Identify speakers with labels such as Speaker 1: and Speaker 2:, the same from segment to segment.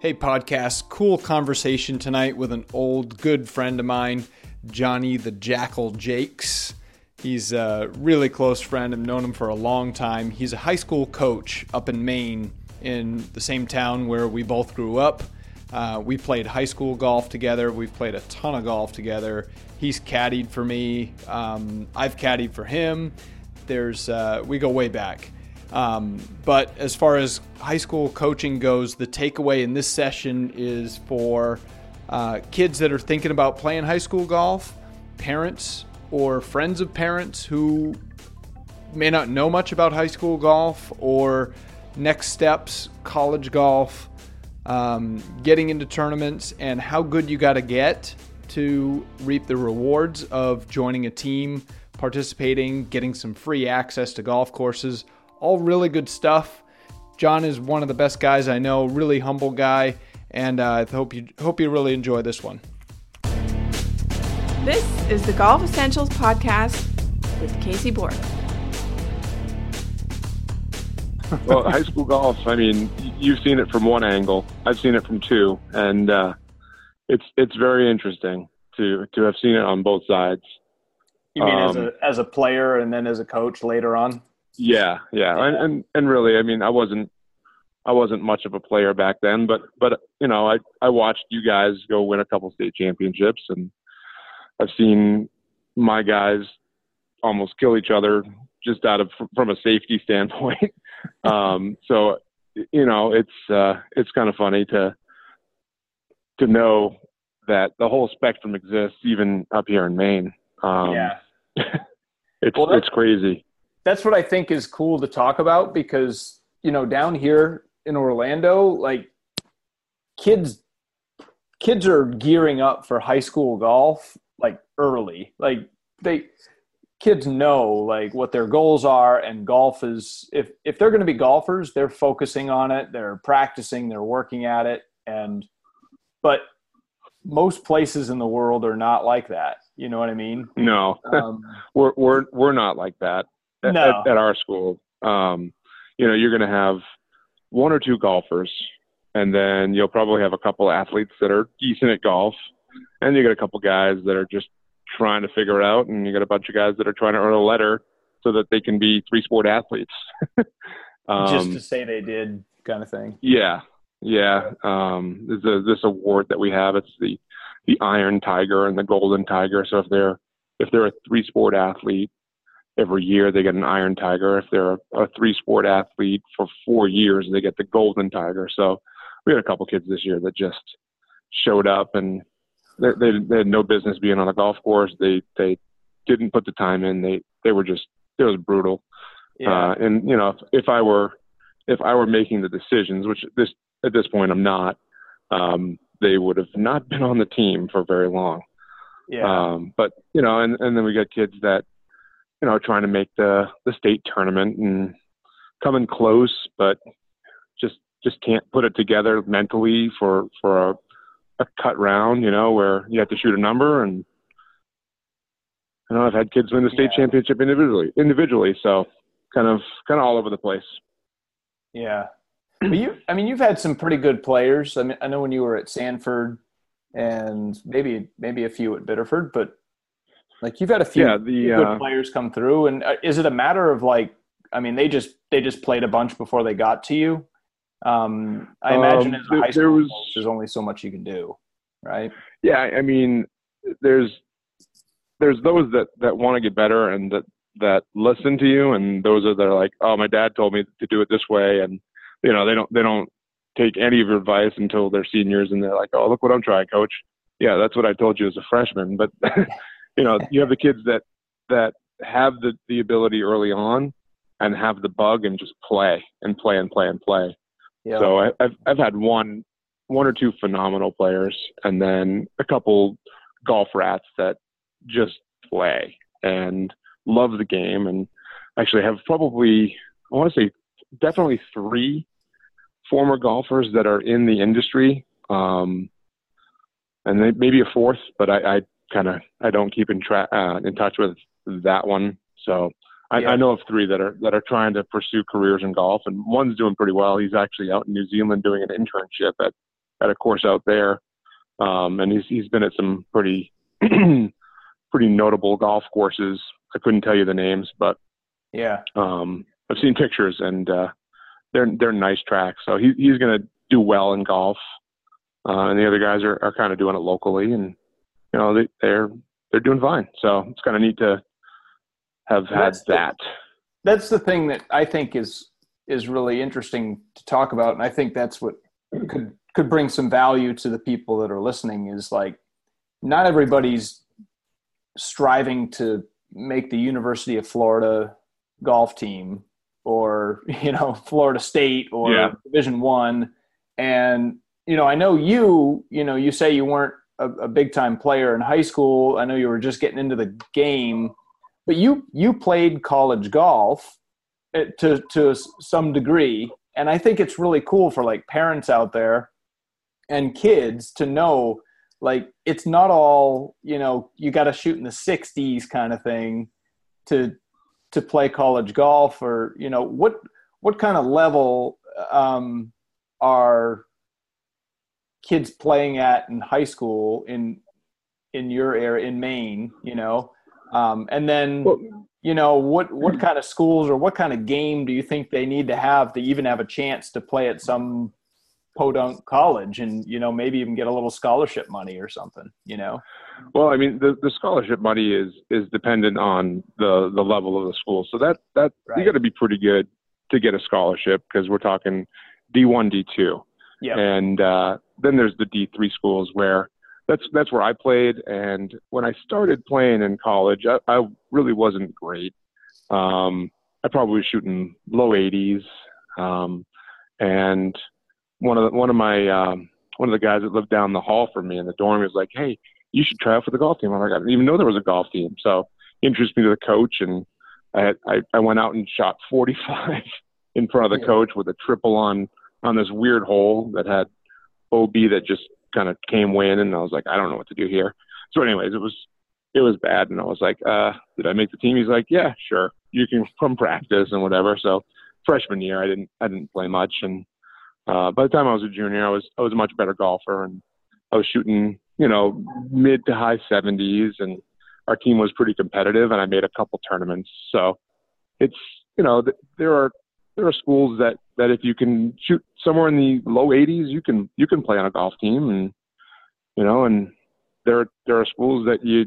Speaker 1: Hey, podcast. Cool conversation tonight with an old good friend of mine, Johnny the Jackal Jakes. He's a really close friend. I've known him for a long time. He's a high school coach up in Maine in the same town where we both grew up. Uh, we played high school golf together. We've played a ton of golf together. He's caddied for me. Um, I've caddied for him. There's uh, we go way back. Um, but as far as high school coaching goes, the takeaway in this session is for uh, kids that are thinking about playing high school golf, parents or friends of parents who may not know much about high school golf or next steps, college golf, um, getting into tournaments, and how good you got to get to reap the rewards of joining a team, participating, getting some free access to golf courses all really good stuff. John is one of the best guys I know, really humble guy, and uh, I hope you hope you really enjoy this one.
Speaker 2: This is the Golf Essentials podcast with Casey Borg.
Speaker 3: well, high school golf. I mean, you've seen it from one angle. I've seen it from two, and uh, it's it's very interesting to to have seen it on both sides.
Speaker 1: You mean um, as a as a player and then as a coach later on?
Speaker 3: Yeah, yeah, and, and and really, I mean, I wasn't I wasn't much of a player back then, but but you know, I I watched you guys go win a couple state championships, and I've seen my guys almost kill each other just out of from a safety standpoint. um, so you know, it's uh, it's kind of funny to to know that the whole spectrum exists even up here in Maine. Um,
Speaker 1: yeah,
Speaker 3: it's well, it's crazy
Speaker 1: that's what I think is cool to talk about because you know down here in Orlando, like kids kids are gearing up for high school golf like early. Like they kids know like what their goals are and golf is if if they're going to be golfers, they're focusing on it, they're practicing, they're working at it and but most places in the world are not like that. You know what I mean?
Speaker 3: No, um, we're we're we're not like that at,
Speaker 1: no.
Speaker 3: at, at our school. Um, you know, you're going to have one or two golfers, and then you'll probably have a couple athletes that are decent at golf, and you got a couple guys that are just trying to figure it out, and you got a bunch of guys that are trying to earn a letter so that they can be three sport athletes.
Speaker 1: um, just to say they did, kind of thing.
Speaker 3: Yeah, yeah. Um, there's a, this award that we have. It's the the Iron Tiger and the Golden Tiger. So if they're if they're a three sport athlete, every year they get an iron tiger. If they're a, a three sport athlete for four years, they get the golden tiger. So we had a couple kids this year that just showed up and they, they, they had no business being on a golf course. They they didn't put the time in. They they were just it was brutal.
Speaker 1: Yeah.
Speaker 3: Uh, and you know, if, if I were if I were making the decisions, which this at this point I'm not, um, they would have not been on the team for very long.
Speaker 1: Yeah.
Speaker 3: Um, but you know, and and then we got kids that you know, trying to make the the state tournament and coming close, but just just can't put it together mentally for for a, a cut round, you know, where you have to shoot a number and you know, I've had kids win the state yeah. championship individually individually, so kind of kind of all over the place.
Speaker 1: Yeah. But you I mean you've had some pretty good players. I mean I know when you were at Sanford and maybe maybe a few at Biddeford, but like you've had a few
Speaker 3: yeah, the,
Speaker 1: good
Speaker 3: uh,
Speaker 1: players come through, and uh, is it a matter of like? I mean, they just they just played a bunch before they got to you. Um, I imagine um, as a high school, was, there's only so much you can do, right?
Speaker 3: Yeah, I mean, there's there's those that that want to get better and that that listen to you, and those are that are like, oh, my dad told me to do it this way, and you know, they don't they don't take any of your advice until they're seniors, and they're like, oh, look what I'm trying, coach. Yeah, that's what I told you as a freshman, but you know, you have the kids that that have the the ability early on and have the bug and just play and play and play and play.
Speaker 1: Yeah.
Speaker 3: So I, I've I've had one one or two phenomenal players and then a couple golf rats that just play and love the game and actually have probably I want to say definitely three former golfers that are in the industry um, and maybe a fourth but I, I kind of I don't keep in track uh, in touch with that one. So I, yeah. I know of three that are that are trying to pursue careers in golf, and one's doing pretty well. He's actually out in New Zealand doing an internship at at a course out there, um, and he's he's been at some pretty pretty notable golf courses. I couldn't tell you the names, but
Speaker 1: yeah,
Speaker 3: um, I've seen pictures, and uh, they're they're nice tracks. So he, he's going to do well in golf, uh, and the other guys are, are kind of doing it locally, and you know they, they're they're doing fine. So it's kind of neat to have had
Speaker 1: That's the-
Speaker 3: that.
Speaker 1: that's the thing that I think is is really interesting to talk about, and I think that's what could could bring some value to the people that are listening. Is like not everybody's striving to make the University of Florida golf team or you know Florida State or
Speaker 3: Yeah.
Speaker 1: Division One, and you know I know you you know you say you weren't a, a big time player in high school. I know you were just getting into the game, but you you played college golf eh, to to some degree, and I think it's really cool for like parents out there and kids to know like it's not all you know you got to shoot in the 60s kind of thing to to play college golf or you know what what kind of level um, are kids playing at in high school in in your area in Maine you know um, and then you know what what kind of schools or what kind of game do you think they need to have to even have a chance to play at some podunk college and you know maybe even get a little scholarship money or something you know
Speaker 3: Well, I mean, the, the scholarship money is is dependent on the the level of the school. So that that
Speaker 1: Right.
Speaker 3: you got to be pretty good to get a scholarship because we're talking D1, D2,
Speaker 1: yeah
Speaker 3: and uh, then there's the D3 schools where that's that's where I played. And when I started playing in college, I, I really wasn't great. Um, I probably was shooting low 80s, um, and one of the, one of my um, one of the guys that lived down the hall from me in the dorm was like, "Hey, you should try out for the golf team." I'm like, I didn't even know there was a golf team. So he introduced me to the coach, and I had, I, I went out and shot 45 in front of the coach with a triple on on this weird hole that had OB that just kind of came in, and I was like, I don't know what to do here. So, anyways, it was it was bad, and I was like, uh, did I make the team? He's like, yeah, sure, you can come practice and whatever. So, freshman year, I didn't I didn't play much, and uh, by the time I was a junior, I was I was a much better golfer, and I was shooting you know mid to high 70s, and our team was pretty competitive, and I made a couple tournaments. So, it's you know th- there are there are schools that that if you can shoot somewhere in the low 80s, you can you can play on a golf team, and you know, and there there are schools that you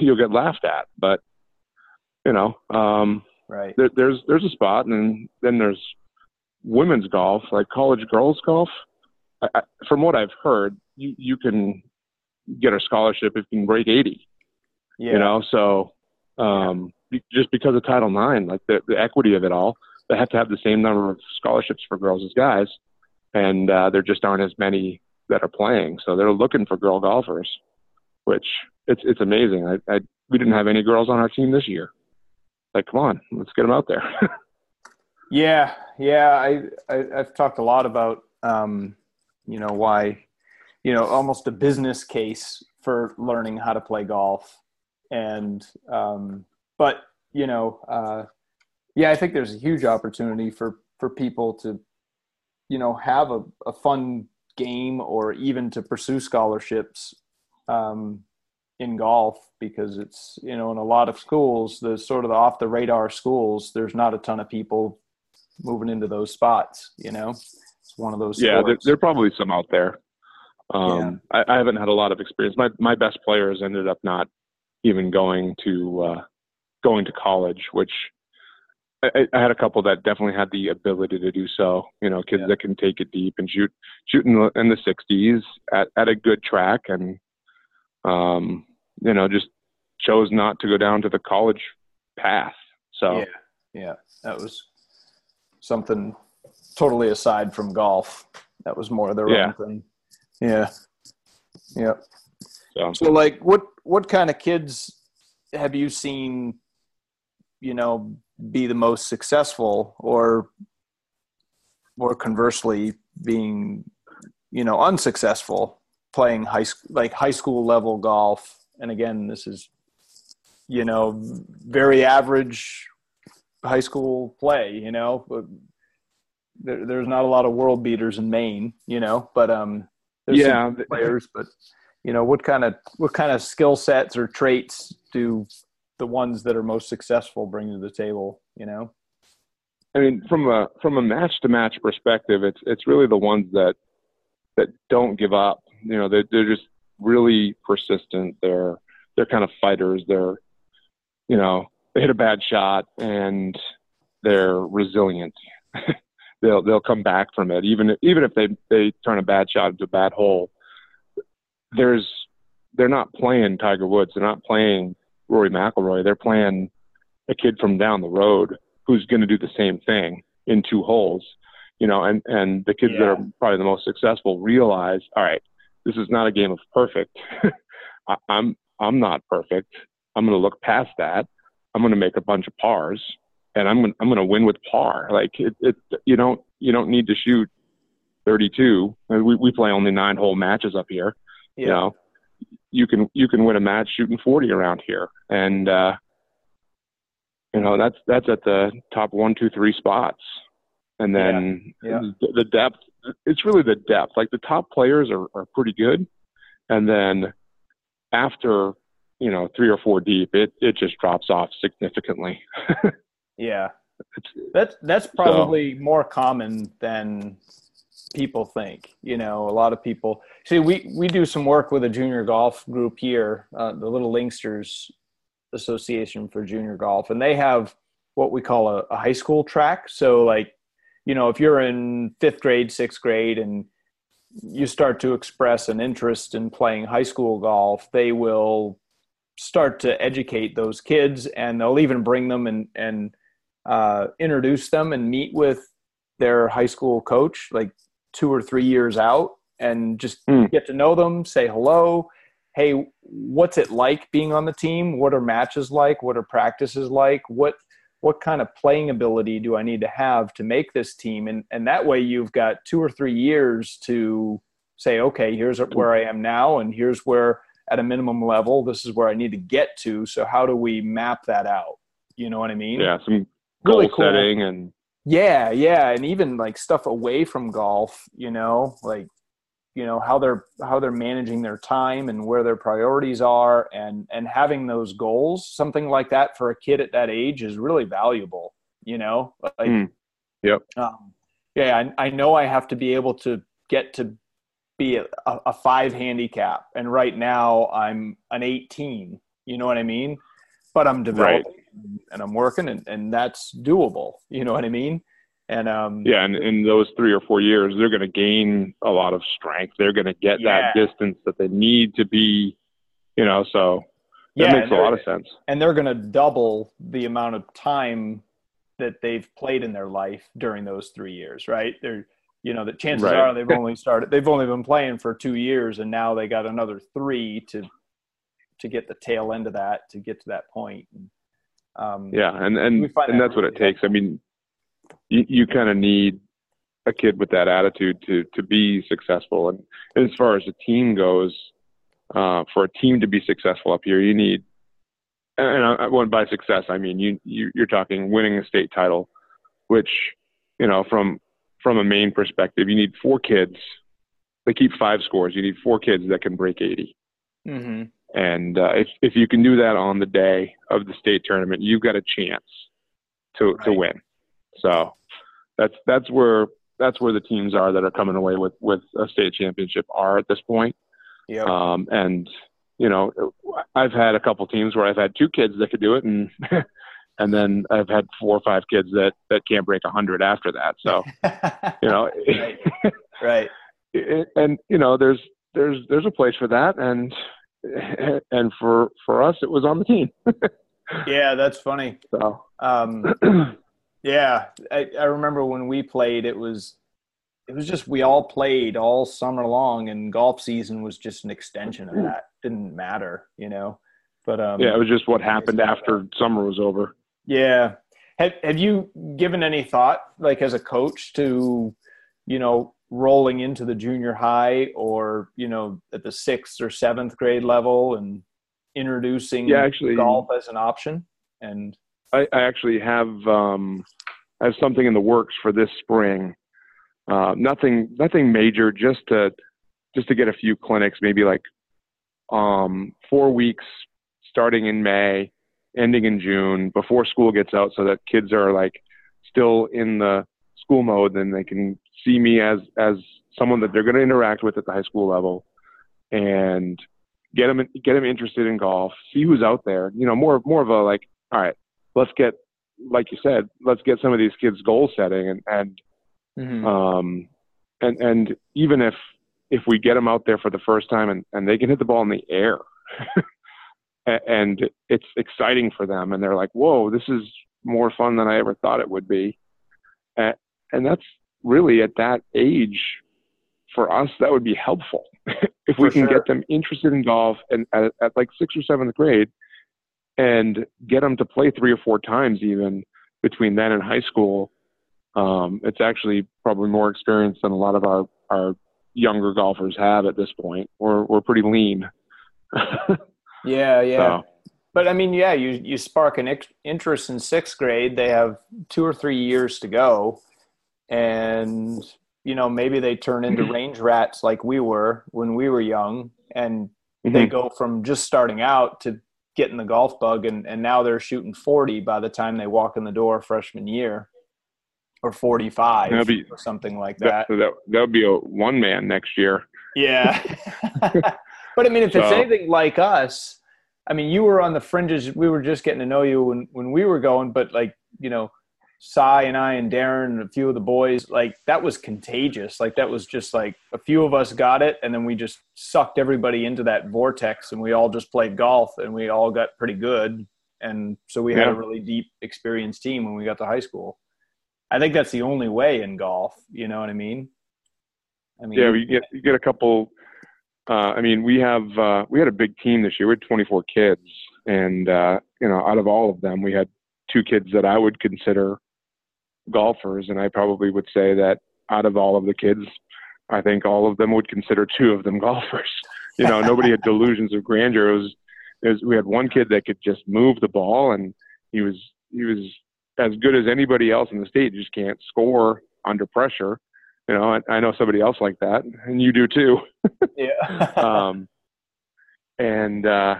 Speaker 3: you'll get laughed at, but you know, um,
Speaker 1: right.
Speaker 3: there, there's there's a spot, and then there's women's golf, like college girls golf. I, I, from what I've heard, you you can get a scholarship if you can break 80
Speaker 1: yeah.
Speaker 3: you know so um just because of title ix like the, the equity of it all they have to have the same number of scholarships for girls as guys and uh there just aren't as many that are playing. So they're looking for girl golfers which it's it's amazing. I, I we didn't have any girls on our team this year. Like come on let's get them out there.
Speaker 1: Yeah, yeah. I, I I've talked a lot about um, you know why, you know, almost a business case for learning how to play golf, and um, but you know, uh, yeah, I think there's a huge opportunity for for people to, you know, have a, a fun game or even to pursue scholarships um, in golf because it's you know in a lot of schools the sort of the off the radar schools there's not a ton of people moving into those spots. You know, it's one of those.
Speaker 3: yeah there, there are probably some out there um I, I haven't had a lot of experience my my best players ended up not even going to uh going to college which I, I- had a couple that definitely had the ability to do so. You know, kids
Speaker 1: Yeah.
Speaker 3: that can take it deep and shoot shoot in the, in the 60s at, at a good track, and um, you know, just chose not to go down to the college path. So
Speaker 1: yeah, yeah, that was something totally aside from golf. That was more their
Speaker 3: Yeah.
Speaker 1: own thing. Yeah, yeah.
Speaker 3: So
Speaker 1: So, like, what what kind of kids have you seen? You know, be the most successful, or or conversely, being you know unsuccessful playing high school like high school level golf. And again, this is you know very average high school play. You know, but there, there's not a lot of world beaters in Maine. You know, but um, There's
Speaker 3: yeah,
Speaker 1: players, but you know what kind of what kind of skill sets or traits do the ones that are most successful bring to the table? You know.
Speaker 3: I mean, from a from a match to match perspective, it's it's really the ones that that don't give up. You know, they're they're just really persistent. They're they're kind of fighters. They're you know they hit a bad shot and they're resilient. they'll they'll come back from it even even if they they turn a bad shot into a bad hole. There's they're not playing Tiger Woods. They're not playing Rory McIlroy. They're playing a kid from down the road who's going to do the same thing in two holes. You know, and and the kids yeah. that are probably the most successful realize, all right, this is not a game of perfect. I, I'm I'm not perfect. I'm going to look past that. I'm going to make a bunch of pars, and I'm going I'm going to win with par. Like it, it, you don't you don't need to shoot 32. We we play only nine hole matches up here. Yeah. You know, you can you can win a match shooting 40 around here, and uh, you know that's that's at the top one, two, three spots, and then yeah. Yeah. The, depth. It's really the depth. Like the top players are are pretty good, and then after you know three or four deep, it it just drops off significantly.
Speaker 1: yeah, that's that's probably so. more common than people think. You know, a lot of people see we we do some work with a junior golf group here, uh, the Little Linksters Association for Junior Golf, and they have what we call a, a high school track. So, like, you know, if you're in fifth grade, sixth grade, and you start to express an interest in playing high school golf, they will start to educate those kids, and they'll even bring them and and uh, introduce them and meet with their high school coach, like two or three years out, and just mm. get to know them, say hello, hey, what's it like being on the team? What are matches like? What are practices like? What what kind of playing ability do I need to have to make this team? And and that way you've got two or three years to say, okay, here's where I am now, and here's where at a minimum level, this is where I need to get to. So how do we map that out? You know what I mean?
Speaker 3: Yeah, some goal really cool. setting and
Speaker 1: yeah, yeah, and even like stuff away from golf, you know, like you know how they're how they're managing their time and where their priorities are and and having those goals something like that for a kid at that age is really valuable you know like mm.
Speaker 3: yep
Speaker 1: um, yeah I, I know i have to be able to get to be a, a five handicap and right now i'm an 18 you know what i mean but i'm developing right. And i'm working and, and that's doable you know what i mean and um,
Speaker 3: yeah, and in those three or four years, they're going to gain a lot of strength. They're going to get yeah. that distance that they need to be, you know. So that yeah, makes a lot of sense.
Speaker 1: And they're going to double the amount of time that they've played in their life during those three years, right? They're, you know, the chances right. are they've only started, they've only been playing for two years, and now they got another three to to get the tail end of that to get to that point.
Speaker 3: Um, yeah, and and and that that's really what it takes. I mean you, you kind of need a kid with that attitude to to be successful. And, and as far as the team goes, uh, for a team to be successful up here, you need. And I, when by success, I mean you, you you're talking winning a state title, which you know from from a Maine perspective, you need four kids. They keep five scores. You need four kids that can break 80. Mm-hmm. And uh, if if you can do that on the day of the state tournament, you've got a chance to right. to win. So that's that's where that's where the teams are that are coming away with with a state championship are at this point.
Speaker 1: Yeah.
Speaker 3: Um, and you know, I've had a couple teams where I've had two kids that could do it, and and then I've had four or five kids that that can't break a hundred after that. So, you know,
Speaker 1: right. right.
Speaker 3: And you know, there's there's there's a place for that, and and for for us, it was on the team.
Speaker 1: yeah, that's funny.
Speaker 3: So,
Speaker 1: um, yeah, I, I remember when we played, it was it was just we all played all summer long, and golf season was just an extension of that. Didn't matter, you know. But um,
Speaker 3: yeah, it was just what happened after summer was over.
Speaker 1: Yeah. Have Have you given any thought, like as a coach, to you know rolling into the junior high or you know at the sixth or seventh grade level and introducing
Speaker 3: yeah, actually,
Speaker 1: golf as an option? And
Speaker 3: I, I actually have um, I have something in the works for this spring. Uh, nothing nothing major, just to just to get a few clinics, maybe like um, four weeks starting in May, ending in June, before school gets out, so that kids are like still in the school mode, then they can see me as as someone that they're going to interact with at the high school level, and get them get them interested in golf. See who's out there. You know, more more of a like, all right, let's get like you said, let's get some of these kids goal setting and and mm-hmm. um and and even if if we get them out there for the first time and and they can hit the ball in the air. and it's exciting for them and they're like whoa this is more fun than i ever thought it would be and, and that's really at that age for us that would be helpful. If we can sure. get them interested in golf and at, at like sixth or seventh grade and get them to play three or four times even between then and high school um, it's actually probably more experience than a lot of our, our younger golfers have at this point. We're, we're pretty lean.
Speaker 1: Yeah yeah. So. but i mean yeah you, you spark an interest in sixth grade. They have two or three years to go and you know maybe they turn into range rats like we were when we were young and mm-hmm. they go from just starting out to getting the golf bug and, and now they're shooting 40 by the time they walk in the door freshman year or 45 be, or something like that.
Speaker 3: That, that. would be a one man next year.
Speaker 1: Yeah. but I mean, if so. it's anything like us, I mean, you were on the fringes. We were just getting to know you when, when we were going, but like, you know, Cy and I and Darren and a few of the boys, like that was contagious. Like that was just like a few of us got it, and then we just sucked everybody into that vortex, and we all just played golf, and we all got pretty good, and so we yeah. had a really deep, experienced team when we got to high school. I think that's the only way in golf. You know what I mean?
Speaker 3: I mean, yeah, we get you get a couple. Uh, I mean, we have uh, we had a big team this year. We had 24 kids, and uh, you know, out of all of them, we had two kids that I would consider golfers, and I probably would say that out of all of the kids, I think all of them would consider two of them golfers. You know, nobody had delusions of grandeur. It was, it was, we had one kid that could just move the ball, and he was he was as good as anybody else in the state. Just can't score under pressure. You know, I, I know somebody else like that, and you do too.
Speaker 1: yeah.
Speaker 3: um, and uh,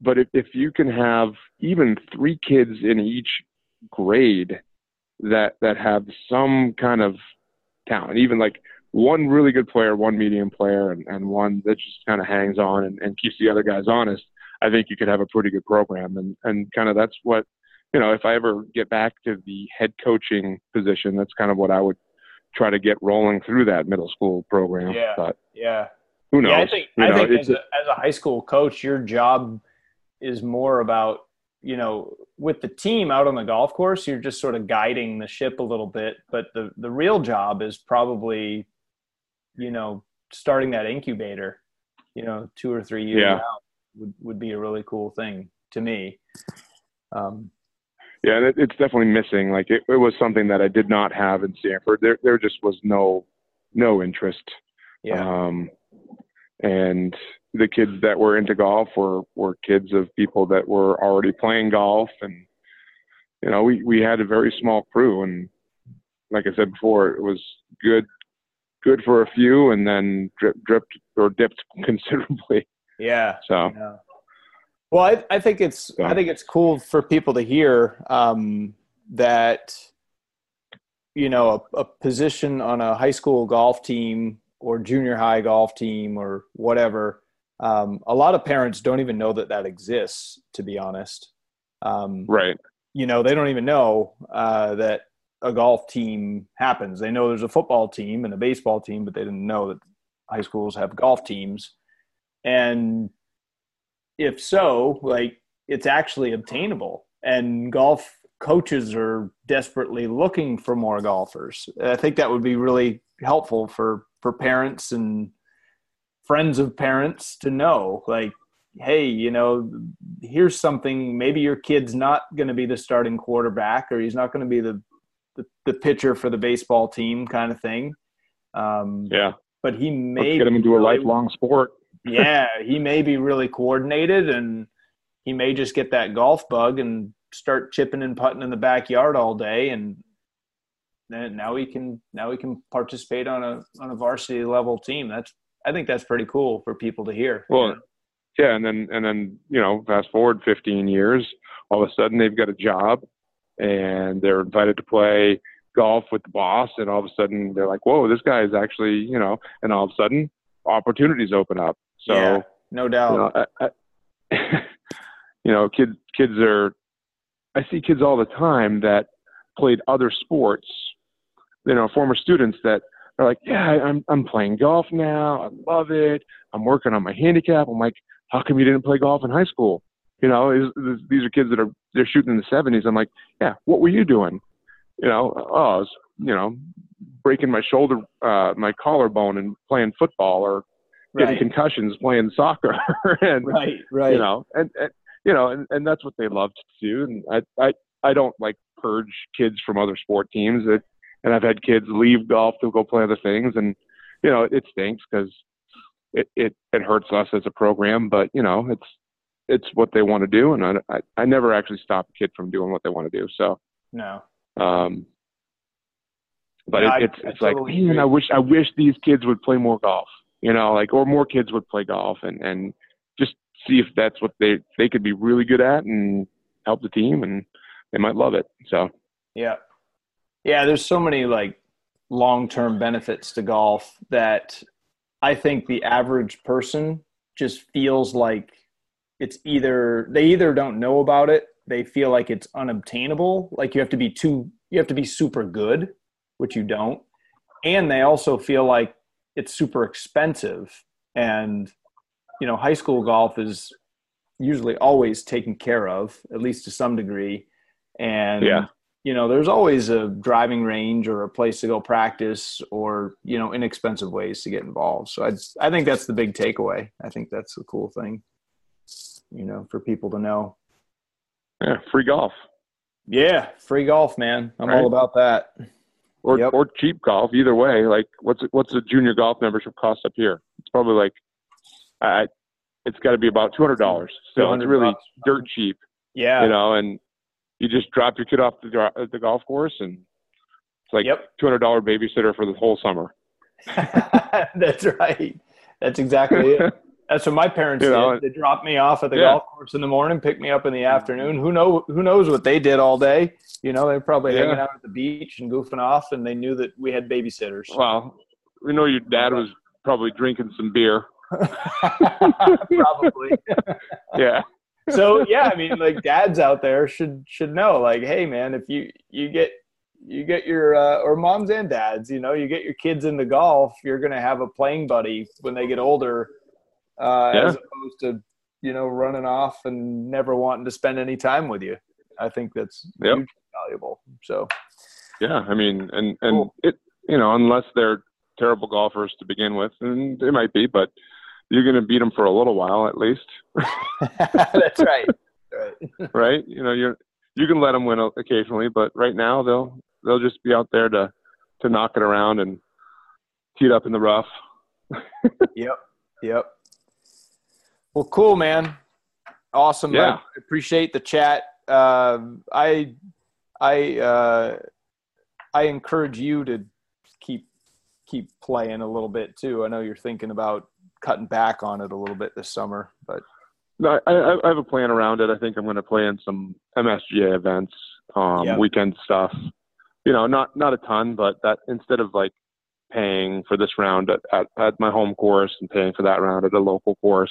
Speaker 3: but if, if you can have even three kids in each grade that that have some kind of talent, even like one really good player, one medium player, and, and one that just kind of hangs on and, and keeps the other guys honest, I think you could have a pretty good program. And and kind of that's what you know, if I ever get back to the head coaching position, that's kind of what I would try to get rolling through that middle school program.
Speaker 1: Yeah.
Speaker 3: But
Speaker 1: yeah.
Speaker 3: Who knows?
Speaker 1: Yeah, I think,
Speaker 3: you
Speaker 1: I
Speaker 3: know,
Speaker 1: think as, a, as a high school coach, your job is more about you know, with the team out on the golf course, you're just sort of guiding the ship a little bit. But the the real job is probably, you know, starting that incubator. You know, two or three years yeah. out would would be a really cool thing to me. Um,
Speaker 3: yeah, and it, it's definitely missing. Like it, it was something that I did not have in Sanford. There there just was no no interest.
Speaker 1: Yeah.
Speaker 3: Um, and the kids that were into golf were were kids of people that were already playing golf and you know we we had a very small crew and like i said before it was good good for a few and then drip, dripped or dipped considerably
Speaker 1: yeah
Speaker 3: so
Speaker 1: yeah. well I, I think it's so. i think it's cool for people to hear um, that you know a, a position on a high school golf team or junior high golf team or whatever um, a lot of parents don't even know that that exists to be honest. Um,
Speaker 3: right.
Speaker 1: you know they don't even know uh, that a golf team happens. They know there's a football team and a baseball team but they didn't know that high schools have golf teams. And if so like it's actually obtainable. And golf coaches are desperately looking for more golfers. I think that would be really helpful for for parents and friends of parents to know like hey you know here's something maybe your kid's not going to be the starting quarterback or he's not going to be the, the, the pitcher for the baseball team kind of thing. Um,
Speaker 3: yeah.
Speaker 1: but he may
Speaker 3: Let's get him into really, a lifelong sport.
Speaker 1: Yeah he may be really coordinated and he may just get that golf bug and start chipping and putting in the backyard all day and then now we can now we can participate on a on a varsity level team. That's I think that's pretty cool for people to hear.
Speaker 3: Well, yeah, and then and then you know, fast forward 15 years, all of a sudden they've got a job, and they're invited to play golf with the boss, and all of a sudden they're like, "Whoa, this guy is actually," you know, and all of a sudden opportunities open up. So,
Speaker 1: yeah, no doubt.
Speaker 3: You know, I, I, you know, kids kids are. I see kids all the time that played other sports. You know, former students that are like, "Yeah, I'm I'm playing golf now. I love it. I'm working on my handicap." I'm like, "How come you didn't play golf in high school?" You know, these are kids that are they're shooting in the 70s. I'm like, "Yeah, what were you doing?" You know, oh, I was, you know, breaking my shoulder, uh, my collarbone, and playing football, or getting right. concussions playing soccer and
Speaker 1: right right
Speaker 3: you know and, and you know and, and that's what they love to do and i i i don't like purge kids from other sport teams it, and i've had kids leave golf to go play other things and you know it stinks because it, it it hurts us as a program but you know it's it's what they want to do and I, I i never actually stop a kid from doing what they want to do so
Speaker 1: no.
Speaker 3: um but it, it's I, it's I totally like man, I wish I wish these kids would play more golf you know, like or more kids would play golf and and just see if that's what they they could be really good at and help the team and they might love it. So.
Speaker 1: Yeah, yeah. There's so many like long term benefits to golf that I think the average person just feels like it's either they either don't know about it, they feel like it's unobtainable, like you have to be too you have to be super good, which you don't, and they also feel like it's super expensive and you know high school golf is usually always taken care of at least to some degree and
Speaker 3: yeah
Speaker 1: you know there's always a driving range or a place to go practice or you know inexpensive ways to get involved so i i think that's the big takeaway i think that's the cool thing you know for people to know
Speaker 3: yeah free golf
Speaker 1: yeah free golf man i'm right. all about that
Speaker 3: or yep. or cheap golf. Either way, like what's what's a junior golf membership cost up here? It's probably like, I, it's got to be about two hundred dollars. So it's really dirt cheap.
Speaker 1: Yeah,
Speaker 3: you know, and you just drop your kid off the the golf course, and it's like
Speaker 1: yep.
Speaker 3: two hundred dollar babysitter for the whole summer.
Speaker 1: That's right. That's exactly it. That's what my parents you know, did. They dropped me off at the yeah. golf course in the morning, picked me up in the afternoon. Who know who knows what they did all day? You know, they're probably yeah. hanging out at the beach and goofing off, and they knew that we had babysitters.
Speaker 3: Well, we know your dad was probably drinking some beer.
Speaker 1: probably.
Speaker 3: yeah.
Speaker 1: So yeah, I mean, like dads out there should should know, like, hey man, if you you get you get your uh, or moms and dads, you know, you get your kids into golf, you're gonna have a playing buddy when they get older uh, yeah. as opposed to you know running off and never wanting to spend any time with you. I think that's yep. valuable. So
Speaker 3: yeah, I mean, and and cool. it you know unless they're terrible golfers to begin with, and they might be, but you're going to beat them for a little while at least.
Speaker 1: that's right.
Speaker 3: right. right. You know, you're you can let them win occasionally, but right now they'll they'll just be out there to to knock it around and tee it up in the rough.
Speaker 1: yep. Yep. Well, cool, man. Awesome.
Speaker 3: Yeah.
Speaker 1: I appreciate the chat. Uh, I, I, uh, I encourage you to keep keep playing a little bit too. I know you're thinking about cutting back on it a little bit this summer, but
Speaker 3: no, I, I have a plan around it. I think I'm going to play in some MSGA events, um, yep. weekend stuff. You know, not not a ton, but that instead of like paying for this round at, at, at my home course and paying for that round at a local course,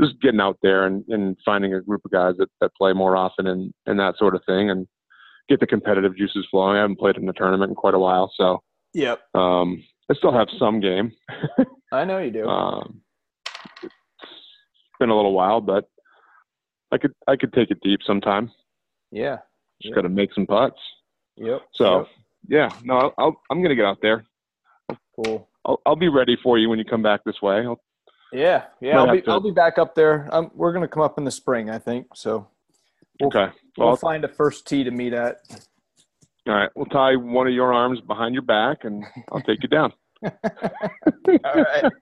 Speaker 3: just getting out there and, and finding a group of guys that, that play more often and, and that sort of thing and get the competitive juices flowing. I haven't played in a tournament in quite a while, so
Speaker 1: yep.
Speaker 3: Um, I still have some game.
Speaker 1: I know you do.
Speaker 3: Um, it's been a little while, but I could I could take it deep sometime.
Speaker 1: Yeah,
Speaker 3: just yep. got to make some putts.
Speaker 1: Yep.
Speaker 3: So yep. yeah, no, I'll, i am gonna get out there.
Speaker 1: Cool.
Speaker 3: I'll, I'll be ready for you when you come back this way. I'll
Speaker 1: yeah, yeah, I'll be to... I'll be back up there. Um, we're gonna come up in the spring, I think. So
Speaker 3: we'll, okay,
Speaker 1: well, we'll find a first tee to meet at.
Speaker 3: All right, we'll tie one of your arms behind your back, and I'll take you down.
Speaker 1: all right.